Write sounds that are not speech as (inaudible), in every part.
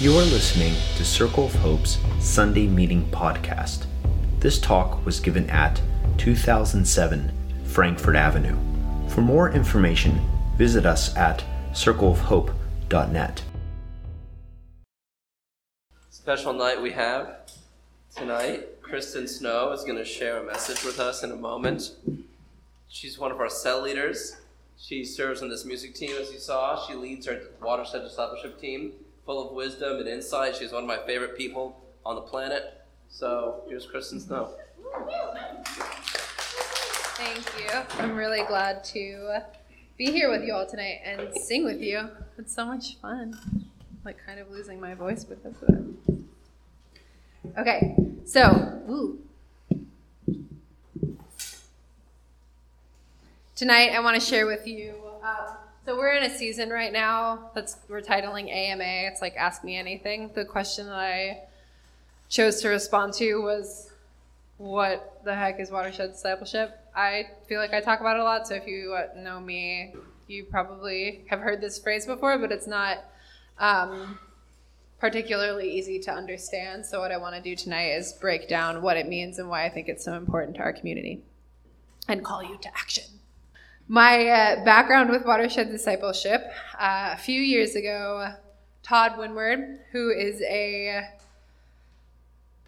You are listening to Circle of Hope's Sunday Meeting Podcast. This talk was given at 2007 Frankfurt Avenue. For more information, visit us at circleofhope.net. Special night we have tonight. Kristen Snow is going to share a message with us in a moment. She's one of our cell leaders. She serves on this music team, as you saw. She leads our watershed discipleship team, full of wisdom and insight. She's one of my favorite people on the planet. So here's Kristen Snow. Thank you. I'm really glad to be here with you all tonight and sing with you. It's so much fun. Like kind of losing my voice with this. Okay, so. Tonight I want to share with you. Uh, so we're in a season right now that's we're titling AMA. It's like Ask Me Anything. The question that I chose to respond to was, "What the heck is watershed discipleship?" I feel like I talk about it a lot. So if you know me, you probably have heard this phrase before, but it's not. Um, particularly easy to understand. So, what I want to do tonight is break down what it means and why I think it's so important to our community and call you to action. My uh, background with Watershed Discipleship uh, a few years ago, Todd Wynward, who is a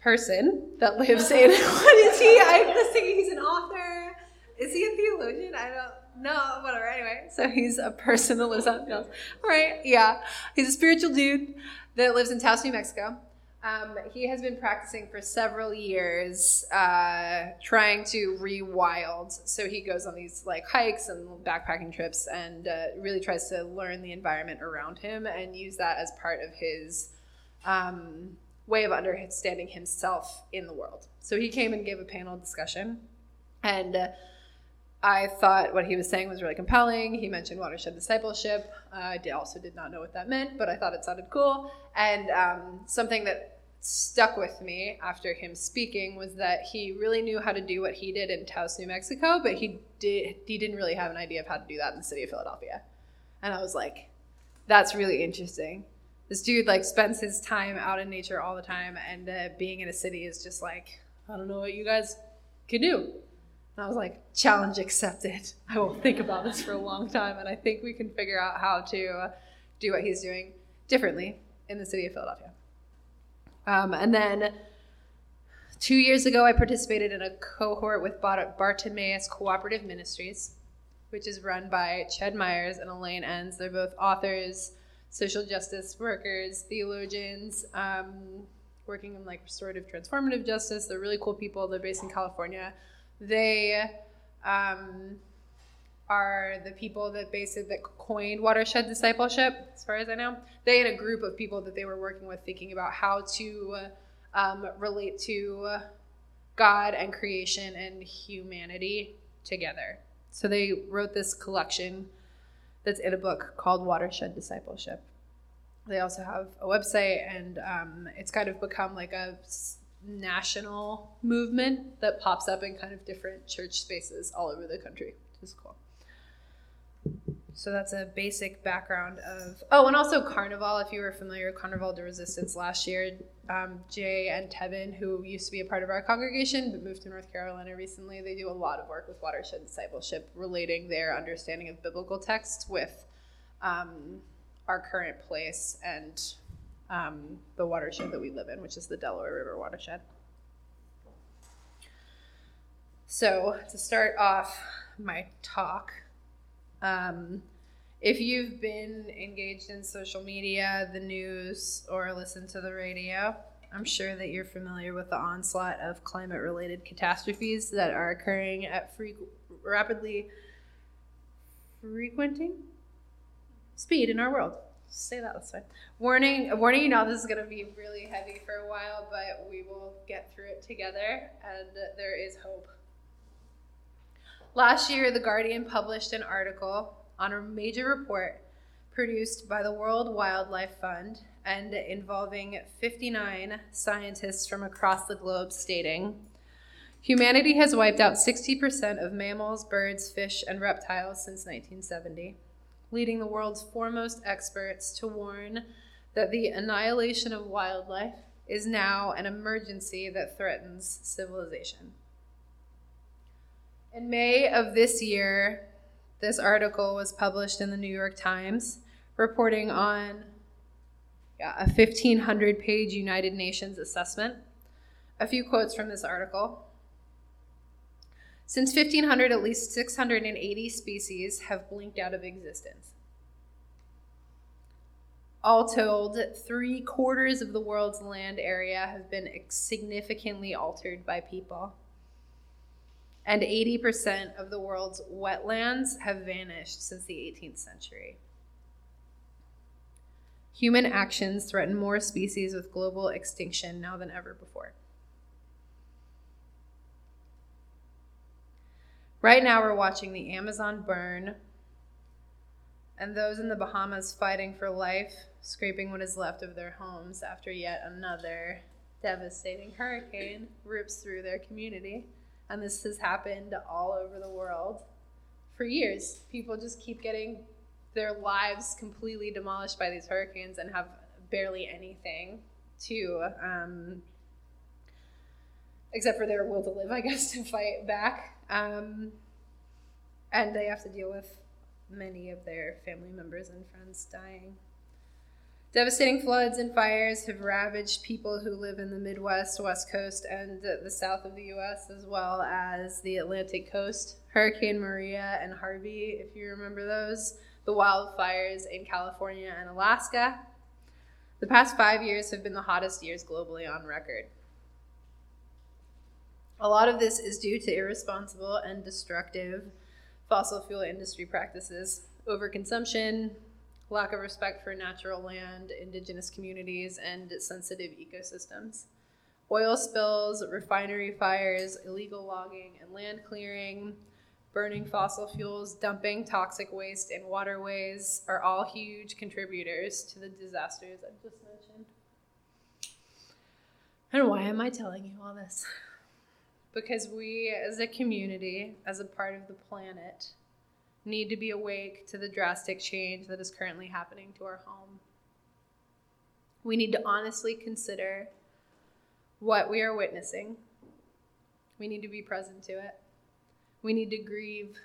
person that lives in (laughs) what is he? I'm just thinking he's an author. Is he a theologian? I don't know. Whatever. Anyway, so he's a person that lives on hills. right Yeah, he's a spiritual dude that lives in Taos, New Mexico. Um, he has been practicing for several years, uh, trying to rewild. So he goes on these like hikes and backpacking trips, and uh, really tries to learn the environment around him and use that as part of his um, way of understanding himself in the world. So he came and gave a panel discussion, and. Uh, I thought what he was saying was really compelling. He mentioned watershed discipleship. I also did not know what that meant, but I thought it sounded cool. And um, something that stuck with me after him speaking was that he really knew how to do what he did in Taos, New Mexico, but he did he didn't really have an idea of how to do that in the city of Philadelphia. And I was like, that's really interesting. This dude like spends his time out in nature all the time, and uh, being in a city is just like I don't know what you guys can do. And I was like, challenge accepted. I will think about this for a long time, and I think we can figure out how to do what he's doing differently in the city of Philadelphia. Um, and then two years ago, I participated in a cohort with Bartimaeus Cooperative Ministries, which is run by Ched Myers and Elaine Enns. They're both authors, social justice workers, theologians, um, working in like restorative transformative justice. They're really cool people. They're based in California. They um, are the people that basically that coined watershed discipleship, as far as I know. They had a group of people that they were working with, thinking about how to um, relate to God and creation and humanity together. So they wrote this collection that's in a book called Watershed Discipleship. They also have a website, and um, it's kind of become like a national movement that pops up in kind of different church spaces all over the country, which is cool. So that's a basic background of. Oh, and also Carnival. If you were familiar with Carnival de Resistance last year, um, Jay and Tevyn, who used to be a part of our congregation but moved to North Carolina recently, they do a lot of work with watershed discipleship, relating their understanding of biblical texts with um, our current place and um, the watershed that we live in, which is the Delaware River watershed. So, to start off my talk, um, if you've been engaged in social media, the news, or listened to the radio, I'm sure that you're familiar with the onslaught of climate related catastrophes that are occurring at fre- rapidly frequenting speed in our world say that this way. Warning, warning you now, this is going to be really heavy for a while, but we will get through it together, and there is hope. Last year, The Guardian published an article on a major report produced by the World Wildlife Fund and involving 59 scientists from across the globe stating humanity has wiped out 60% of mammals, birds, fish, and reptiles since 1970 leading the world's foremost experts to warn that the annihilation of wildlife is now an emergency that threatens civilization. In May of this year, this article was published in the New York Times reporting on yeah, a 1,500 page United Nations assessment. A few quotes from this article. Since 1500, at least 680 species have blinked out of existence. All told, three quarters of the world's land area have been significantly altered by people. And 80% of the world's wetlands have vanished since the 18th century. Human actions threaten more species with global extinction now than ever before. Right now, we're watching the Amazon burn and those in the Bahamas fighting for life, scraping what is left of their homes after yet another devastating hurricane rips through their community. And this has happened all over the world for years. People just keep getting their lives completely demolished by these hurricanes and have barely anything to, um, except for their will to live, I guess, (laughs) to fight back. Um, and they have to deal with many of their family members and friends dying. Devastating floods and fires have ravaged people who live in the Midwest, West Coast, and the south of the U.S., as well as the Atlantic coast. Hurricane Maria and Harvey, if you remember those, the wildfires in California and Alaska. The past five years have been the hottest years globally on record. A lot of this is due to irresponsible and destructive fossil fuel industry practices, overconsumption, lack of respect for natural land, indigenous communities, and sensitive ecosystems. Oil spills, refinery fires, illegal logging and land clearing, burning fossil fuels, dumping toxic waste in waterways are all huge contributors to the disasters I've just mentioned. And why am I telling you all this? Because we, as a community, as a part of the planet, need to be awake to the drastic change that is currently happening to our home. We need to honestly consider what we are witnessing. We need to be present to it we need to grieve.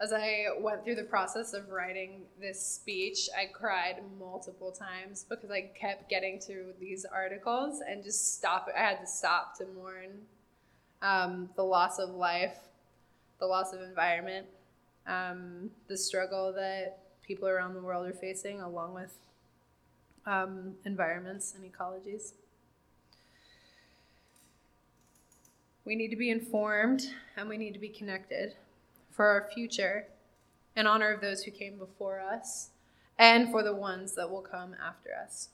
As I went through the process of writing this speech, I cried multiple times because I kept getting to these articles and just stop. I had to stop to mourn um, the loss of life, the loss of environment, um, the struggle that people around the world are facing, along with um, environments and ecologies. We need to be informed and we need to be connected for our future in honor of those who came before us and for the ones that will come after us.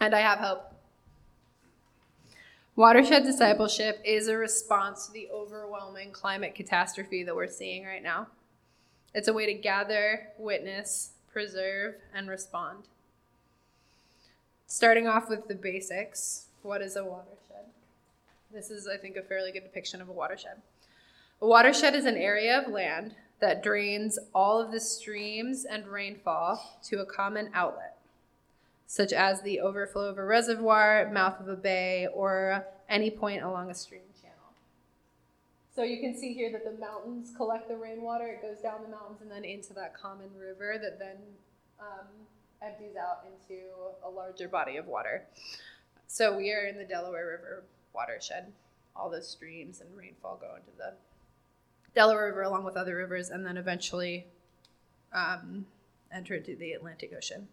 And I have hope. Watershed discipleship is a response to the overwhelming climate catastrophe that we're seeing right now. It's a way to gather, witness, preserve, and respond. Starting off with the basics what is a watershed? This is, I think, a fairly good depiction of a watershed. A watershed is an area of land that drains all of the streams and rainfall to a common outlet, such as the overflow of a reservoir, mouth of a bay, or any point along a stream channel. So you can see here that the mountains collect the rainwater, it goes down the mountains and then into that common river that then um, empties out into a larger body of water. So we are in the Delaware River watershed. All those streams and rainfall go into the Delaware River along with other rivers and then eventually um, enter into the Atlantic Ocean.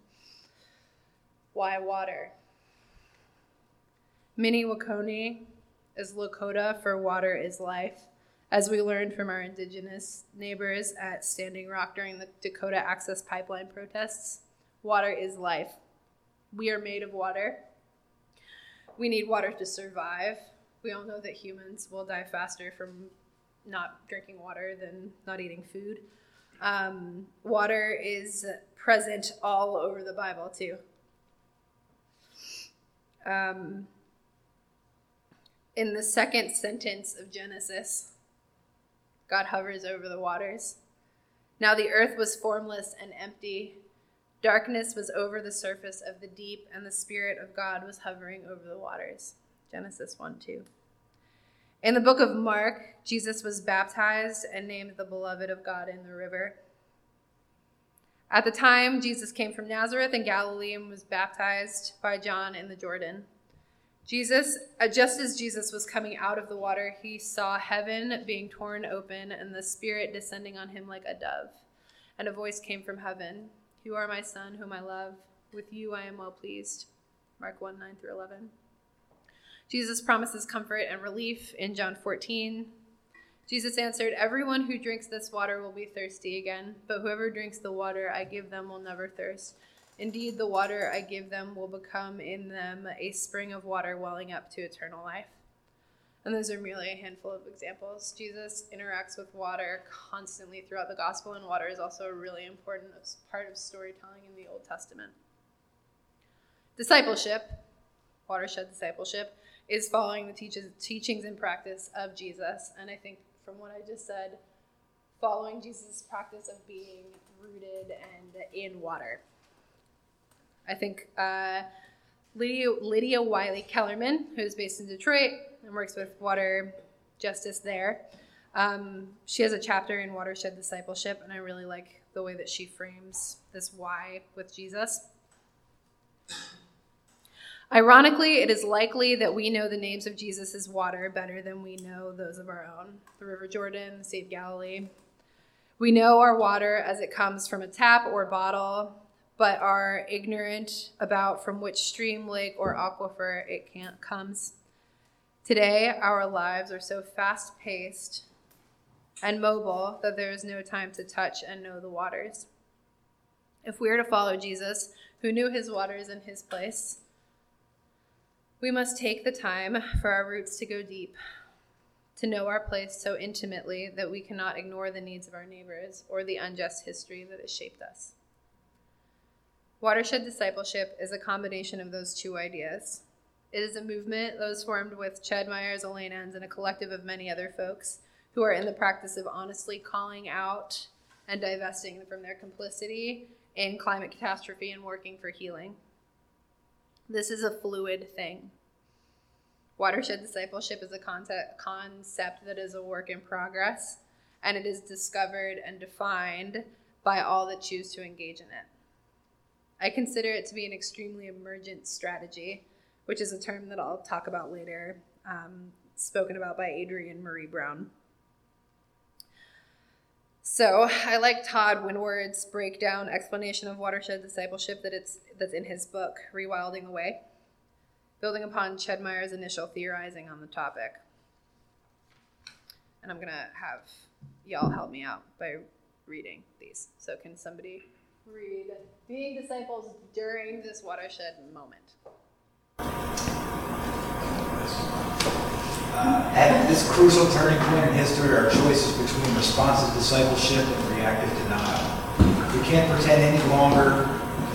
Why water? Mni Wiconi is Lakota for water is life. As we learned from our indigenous neighbors at Standing Rock during the Dakota Access Pipeline protests, water is life. We are made of water we need water to survive. We all know that humans will die faster from not drinking water than not eating food. Um, water is present all over the Bible, too. Um, in the second sentence of Genesis, God hovers over the waters. Now the earth was formless and empty, Darkness was over the surface of the deep, and the Spirit of God was hovering over the waters. Genesis 1 2. In the book of Mark, Jesus was baptized and named the beloved of God in the river. At the time, Jesus came from Nazareth in Galilee and was baptized by John in the Jordan. Jesus, uh, just as Jesus was coming out of the water, he saw heaven being torn open and the Spirit descending on him like a dove. And a voice came from heaven You are my Son, whom I love. With you I am well pleased. Mark 1 9 through 11. Jesus promises comfort and relief in John 14, Jesus answered, Everyone who drinks this water will be thirsty again, but whoever drinks the water I give them will never thirst. Indeed, the water I give them will become in them a spring of water welling up to eternal life. And those are merely a handful of examples. Jesus interacts with water constantly throughout the gospel, and water is also a really important part of storytelling in the Old Testament. Discipleship, watershed discipleship, is following the teachings and practice of Jesus. And I think from what I just said, following Jesus' practice of being rooted and in water. I think uh, Lydia, Lydia Wylie-Kellermann, who's based in Detroit and works with water justice there, um, she has a chapter in Watershed Discipleship, and I really like the way that she frames this why with Jesus. Ironically, it is likely that we know the names of Jesus' water better than we know those of our own the River Jordan, the Sea of Galilee. We know our water as it comes from a tap or bottle, but are ignorant about from which stream, lake, or aquifer it comes. Today, our lives are so fast paced and mobile that there is no time to touch and know the waters. If we are to follow Jesus, who knew his waters in his place, we must take the time for our roots to go deep, to know our place so intimately that we cannot ignore the needs of our neighbors or the unjust history that has shaped us. Watershed discipleship is a combination of those two ideas. It is a movement that was formed with Ched Myers, Elaine Enns, and a collective of many other folks who are in the practice of honestly calling out and divesting from their complicity in climate catastrophe and working for healing. This is a fluid thing. Watershed discipleship is a concept that is a work in progress, and it is discovered and defined by all that choose to engage in it. I consider it to be an extremely emergent strategy, which is a term that I'll talk about later, um, spoken about by Adrienne Maree Brown. So I like Todd Wynward's breakdown explanation of watershed discipleship that it's that's in his book Rewilding the Way, building upon Ched Myers' initial theorizing on the topic. And I'm gonna have y'all help me out by reading these. So can somebody read being disciples during this watershed moment? Uh, at this crucial turning point in history are choices between responsive discipleship and reactive denial. We can't pretend any longer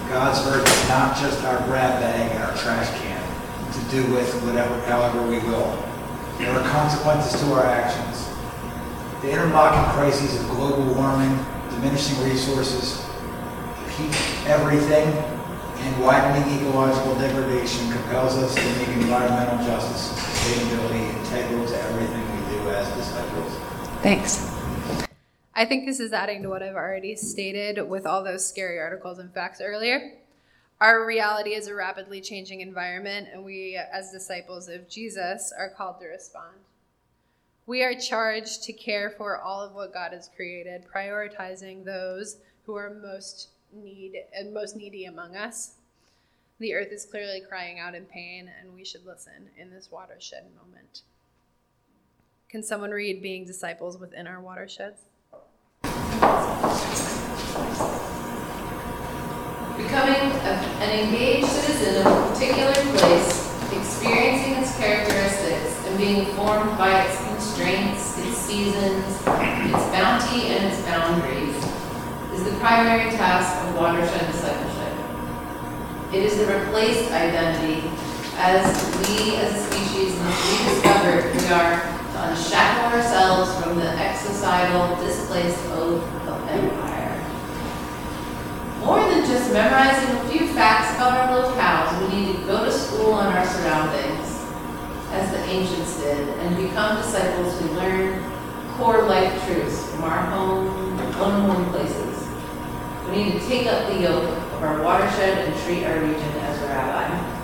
God's word is not just our grab bag and our trash can to do with whatever, however we will. There are consequences to our actions. The interlocking crises of global warming, diminishing resources, heat everything, and widening ecological degradation compels us to make environmental justice and sustainability integral to everything we do as disciples. Thanks. I think this is adding to what I've already stated with all those scary articles and facts earlier. Our reality is a rapidly changing environment, and we, as disciples of Jesus, are called to respond. We are charged to care for all of what God has created, prioritizing those who are most need and most needy among us. The earth is clearly crying out in pain, and we should listen in this watershed moment. Can someone read Being Disciples Within Our Watersheds? Becoming an engaged citizen of a particular place, experiencing its characteristics, and being formed by its constraints, its seasons, its bounty, and its boundaries the primary task of watershed discipleship. It is the replaced identity as we as a species must rediscover we are to unshackle ourselves from the exocidal, displaced oath of empire. More than just memorizing a few facts about our locales. We need to go to school on our surroundings, as the ancients did, and become disciples who learn core life truths from our home, home places. We need to take up the yoke of our watershed and treat our region as a rabbi.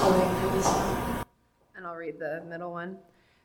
I'll wait this one. And I'll read the middle one.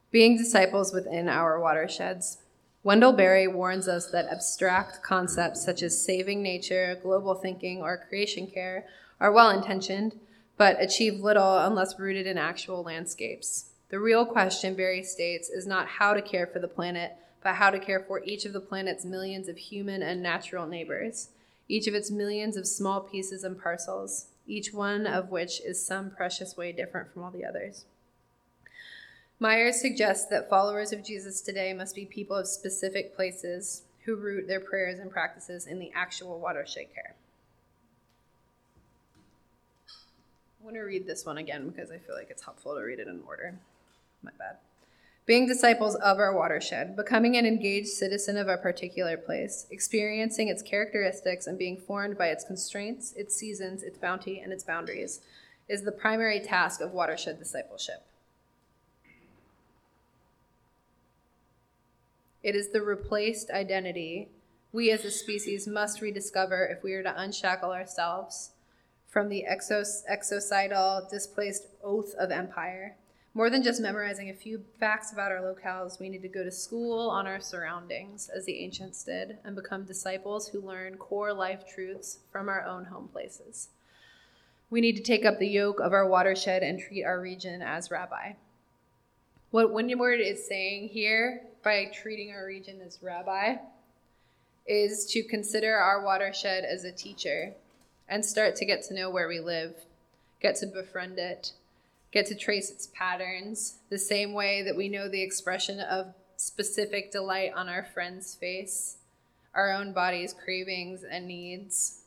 Being disciples within our watersheds. Wendell Berry warns us that abstract concepts such as saving nature, global thinking, or creation care are well intentioned, but achieve little unless rooted in actual landscapes. The real question, Berry states, is not how to care for the planet, but how to care for each of the planet's millions of human and natural neighbors, each of its millions of small pieces and parcels, each one of which is some precious way different from all the others. Myers suggests that followers of Jesus today must be people of specific places who root their prayers and practices in the actual watershed care. I want to read this one again because I feel like it's helpful to read it in order. My bad. Being disciples of our watershed, becoming an engaged citizen of our particular place, experiencing its characteristics and being formed by its constraints, its seasons, its bounty, and its boundaries, is the primary task of watershed discipleship. It is the replaced identity we as a species must rediscover if we are to unshackle ourselves from the exos- exocidal, displaced oath of empire. More than just memorizing a few facts about our locales, we need to go to school on our surroundings, as the ancients did, and become disciples who learn core life truths from our own home places. We need to take up the yoke of our watershed and treat our region as rabbi. What Wynward is saying here by treating our region as rabbi is to consider our watershed as a teacher and start to get to know where we live, get to befriend it, get to trace its patterns, the same way that we know the expression of specific delight on our friend's face, our own body's cravings and needs.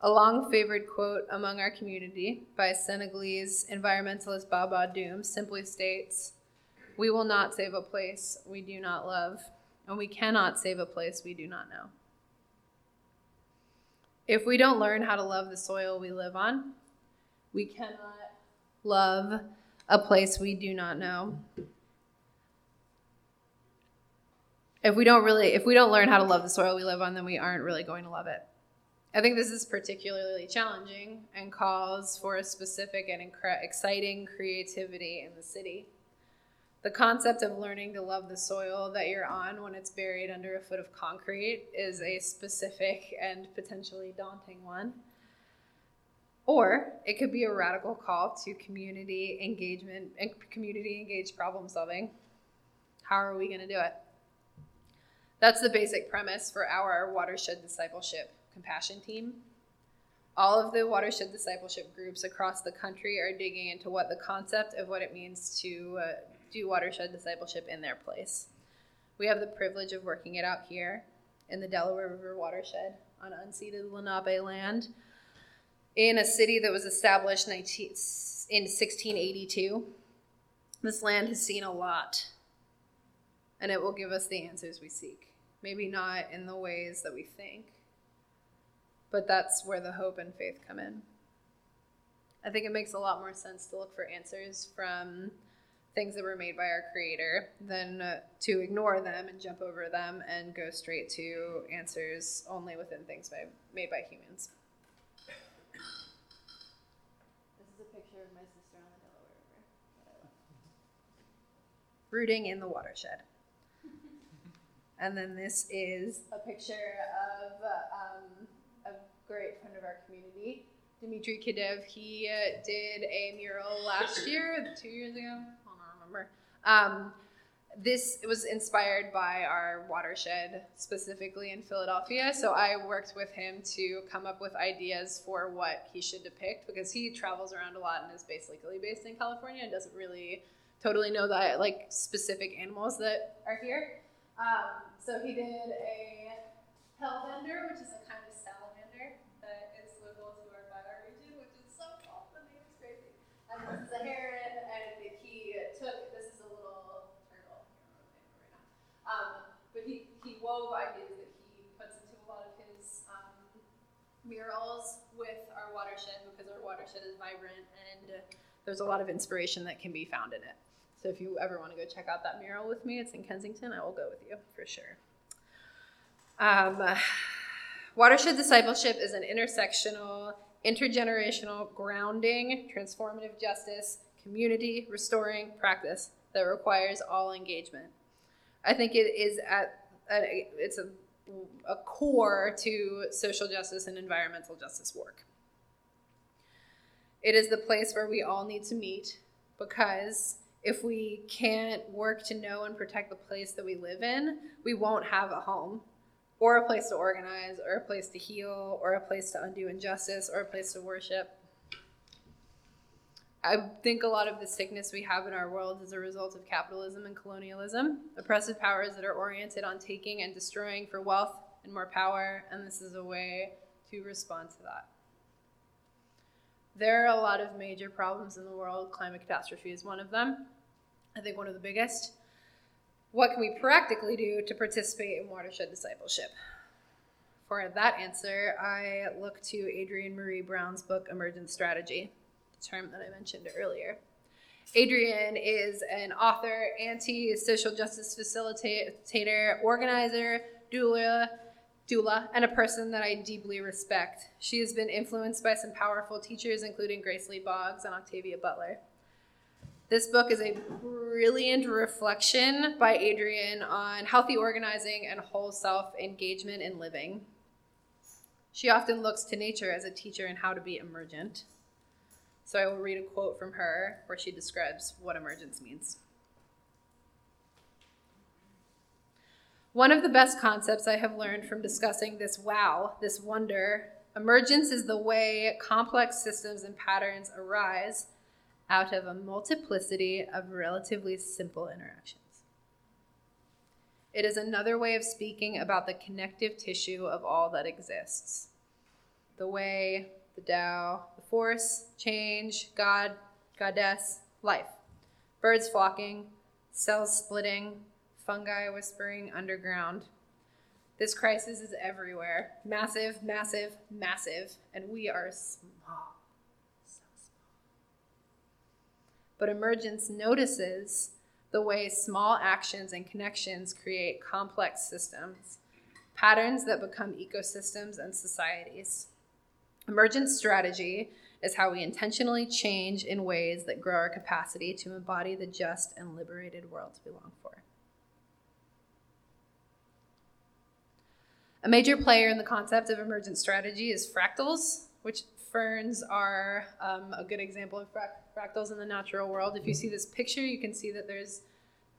A long favored quote among our community by Senegalese environmentalist Baba Dioum simply states We will not save a place we do not love, and we cannot save a place we do not know. If we don't learn how to love the soil we live on, we cannot love a place we do not know. If we don't really if we don't learn how to love the soil we live on, then we aren't really going to love it. I think this is particularly challenging and calls for a specific and incre- exciting creativity in the city. The concept of learning to love the soil that you're on when it's buried under a foot of concrete is a specific and potentially daunting one. Or it could be a radical call to community engagement and community engaged problem solving. How are we going to do it? That's the basic premise for our watershed discipleship compassion team. All of the watershed discipleship groups across the country are digging into what the concept of what it means to uh, do watershed discipleship in their place. We have the privilege of working it out here in the Delaware River watershed on unceded Lenape land in a city that was established 19, in 1682. This land has seen a lot, and it will give us the answers we seek. Maybe not in the ways that we think, but that's where the hope and faith come in. I think it makes a lot more sense to look for answers from things that were made by our creator than uh, to ignore them and jump over them and go straight to answers only within things by, made by humans. This is a picture of my sister on the Delaware River Rooting in the watershed. and then this is a picture of um, a great friend of our community, Dmitry Kidev. He uh, did a mural last year, two years ago, I don't remember. Um, this was inspired by our watershed, specifically in Philadelphia. So I worked with him to come up with ideas for what he should depict because he travels around a lot and is basically based in California and doesn't really totally know that like specific animals that are here. Um, so he did a hellbender, which is a kind of salamander that is local to our bioregion, which is so cool. The name is crazy. And this is a heron and he took this is a little turtle. Um, but he, he wove ideas that he puts into a lot of his um, murals with our watershed because our watershed is vibrant and there's a lot of inspiration that can be found in it. So if you ever want to go check out that mural with me, it's in Kensington. I will go with you for sure. Um, watershed discipleship is an intersectional, intergenerational, grounding, transformative justice, community restoring practice that requires all engagement. I think it is at, at it's a, a core to social justice and environmental justice work. It is the place where we all need to meet because if we can't work to know and protect the place that we live in, we won't have a home or a place to organize or a place to heal or a place to undo injustice or a place to worship. I think a lot of the sickness we have in our world is a result of capitalism and colonialism, oppressive powers that are oriented on taking and destroying for wealth and more power, and this is a way to respond to that. There are a lot of major problems in the world. Climate catastrophe is one of them. I think one of the biggest. What can we practically do to participate in watershed discipleship? For that answer, I look to Adrienne Maree Brown's book, Emergent Strategy, the term that I mentioned earlier. Adrienne is an author, anti social justice facilitator, organizer, doula, doula, and a person that I deeply respect. She has been influenced by some powerful teachers, including Grace Lee Boggs and Octavia Butler. This book is a brilliant reflection by Adrienne on healthy organizing and whole self engagement in living. She often looks to nature as a teacher in how to be emergent. So I will read a quote from her where she describes what emergence means. One of the best concepts I have learned from discussing this wow, this wonder, emergence is the way complex systems and patterns arise out of a multiplicity of relatively simple interactions. It is another way of speaking about the connective tissue of all that exists. The way, the Tao, the force, change, God, goddess, life. Birds flocking, cells splitting, fungi whispering underground. This crisis is everywhere massive, massive, massive, and we are small. So small. But emergence notices the way small actions and connections create complex systems, patterns that become ecosystems and societies. Emergent strategy is how we intentionally change in ways that grow our capacity to embody the just and liberated worlds we long for. A major player in the concept of emergent strategy is fractals, which ferns are um, a good example of fractals in the natural world. If you see this picture, you can see that there's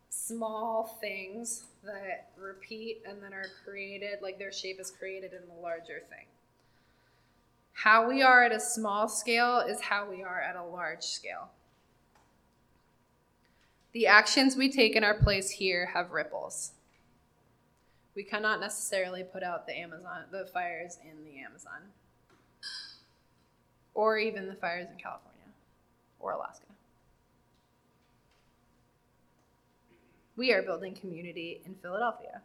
small things that repeat and then are created, like their shape is created in the larger thing. How we are at a small scale is how we are at a large scale. The actions we take in our place here have ripples we cannot necessarily put out the Amazon, the fires in the Amazon, or even the fires in California or Alaska. We are building community in Philadelphia.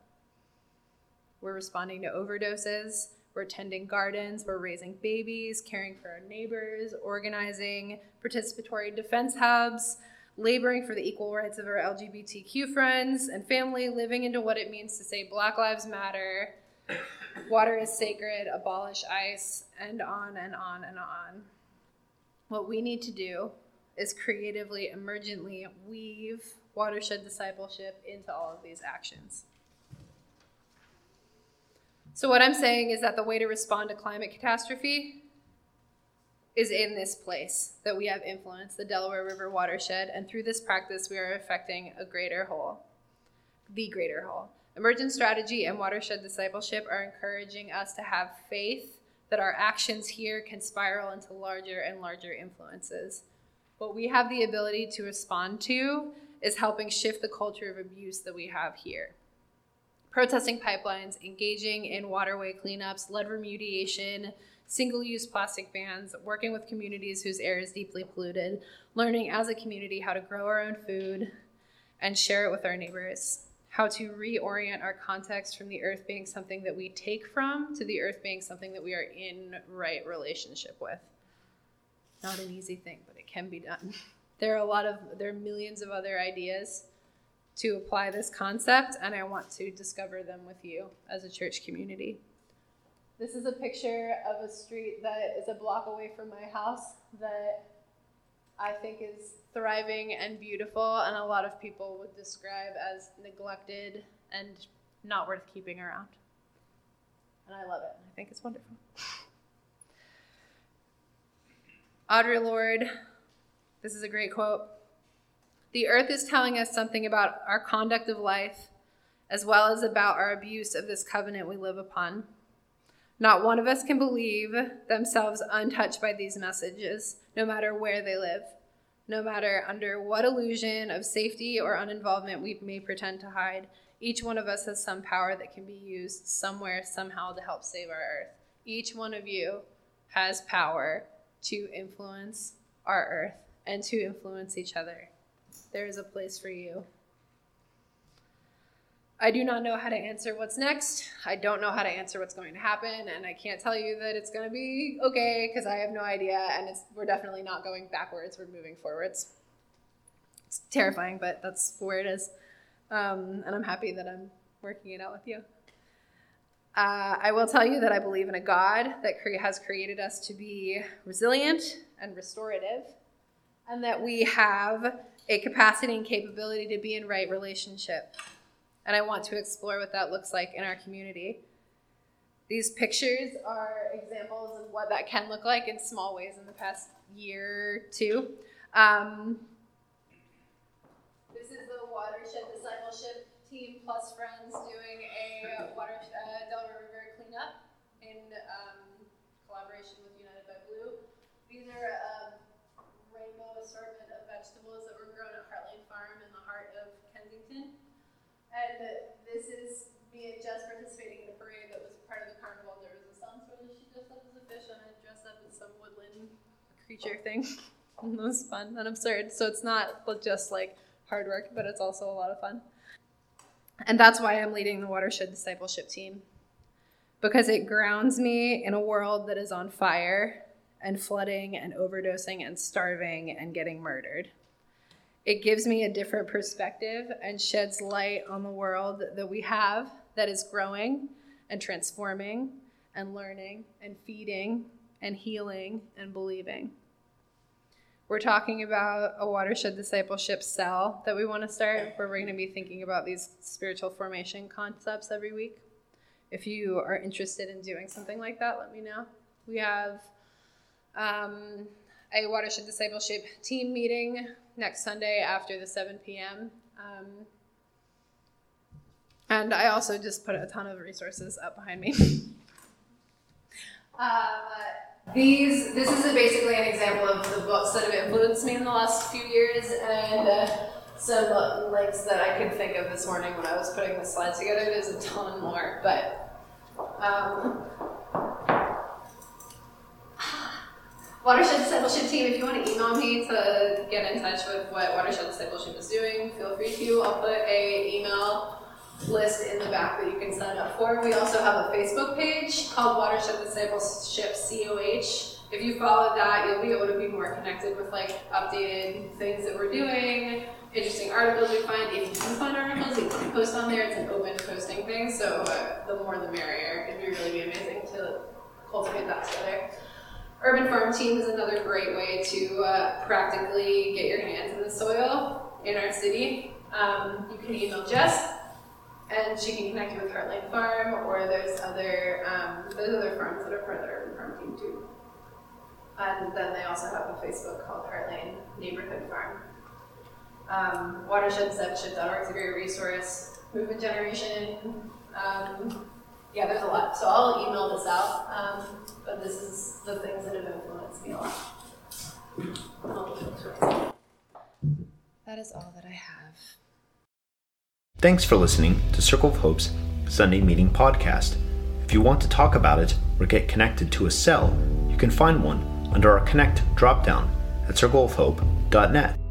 We're responding to overdoses. We're tending gardens. We're raising babies, caring for our neighbors, organizing participatory defense hubs, laboring for the equal rights of our LGBTQ friends and family, living into what it means to say Black Lives Matter, water is sacred, abolish ICE, and on and on and on. What we need to do is creatively, emergently weave watershed discipleship into all of these actions. So, what I'm saying is that the way to respond to climate catastrophe is in this place that we have influence, the Delaware River watershed, and through this practice, we are affecting a greater whole, the greater whole. Emergent strategy and watershed discipleship are encouraging us to have faith that our actions here can spiral into larger and larger influences. What we have the ability to respond to is helping shift the culture of abuse that we have here. Protesting pipelines, engaging in waterway cleanups, lead remediation, single use plastic bans, working with communities whose air is deeply polluted, learning as a community how to grow our own food and share it with our neighbors, how to reorient our context from the earth being something that we take from to the earth being something that we are in right relationship with. Not an easy thing, but it can be done. (laughs) There are a lot of, there are millions of other ideas to apply this concept, and I want to discover them with you as a church community. This is a picture of a street that is a block away from my house that I think is thriving and beautiful, and a lot of people would describe as neglected and not worth keeping around. And I love it. I think it's wonderful. Audre Lorde, this is a great quote. The earth is telling us something about our conduct of life, as well as about our abuse of this covenant we live upon. Not one of us can believe themselves untouched by these messages, no matter where they live, no matter under what illusion of safety or uninvolvement we may pretend to hide. Each one of us has some power that can be used somewhere, somehow to help save our earth. Each one of you has power to influence our earth and to influence each other. There is a place for you. I do not know how to answer what's next. I don't know how to answer what's going to happen, and I can't tell you that it's going to be okay because I have no idea. And it's we're definitely not going backwards. We're moving forwards. It's terrifying, but that's where it is. Um, and I'm happy that I'm working it out with you. Uh, I will tell you that I believe in a God that cre- has created us to be resilient and restorative, and that we have a capacity and capability to be in right relationship and I want to explore what that looks like in our community. These pictures are examples of what that can look like in small ways in the past year or two. Um, this is the Watershed Discipleship Team plus friends doing a water, uh, Delaware River cleanup in um, collaboration with United by Blue. These are a rainbow assortment of vegetables that were grown at Heartland Farm in the heart of Kensington. And this is me just participating in a parade that was part of the carnival. There was a song where she dressed up as a fish and I dressed up as some woodland creature thing. (laughs) and it was fun and absurd. So it's not just like hard work, but it's also a lot of fun. And that's why I'm leading the Watershed Discipleship team. Because it grounds me in a world that is on fire and flooding and overdosing and starving and getting murdered. It gives me a different perspective and sheds light on the world that we have that is growing and transforming and learning and feeding and healing and believing. We're talking about a watershed discipleship cell that we want to start where we're going to be thinking about these spiritual formation concepts every week. If you are interested in doing something like that, let me know. We have um, a watershed discipleship team meeting next Sunday after the 7 p.m. Um, and I also just put a ton of resources up behind me. uh, these, this is basically an example of the books that have influenced me in the last few years, and uh, some links that I could think of this morning when I was putting the slides together. There's a ton more, but um, Watershed Discipleship team, if you want to email me to get in touch with what Watershed Discipleship is doing, feel free to. I'll put a email list in the back that you can sign up for. We also have a Facebook page called Watershed Discipleship COH. If you follow that, you'll be able to be more connected with like updated things that we're doing, interesting articles we find. If you can find articles, you can post on there. It's an open posting thing, so uh, the more the merrier. It'd be really amazing to cultivate that together. Urban Farm Team is another great way to uh, practically get your hands in the soil in our city. Um, you can email Jess, and she can connect you with Heartland Farm, or there's other um, there's other farms that are part of the Urban Farm Team too. And then they also have a Facebook called Heartland Neighborhood Farm. Um, is a great resource. Movement Generation. Um, yeah, there's a lot. So I'll email this out. Um, but this is the things that have influenced me a lot. That is all that I have. Thanks for listening to Circle of Hope's Sunday Meeting Podcast. If you want to talk about it or get connected to a cell, you can find one under our Connect dropdown at circleofhope.net.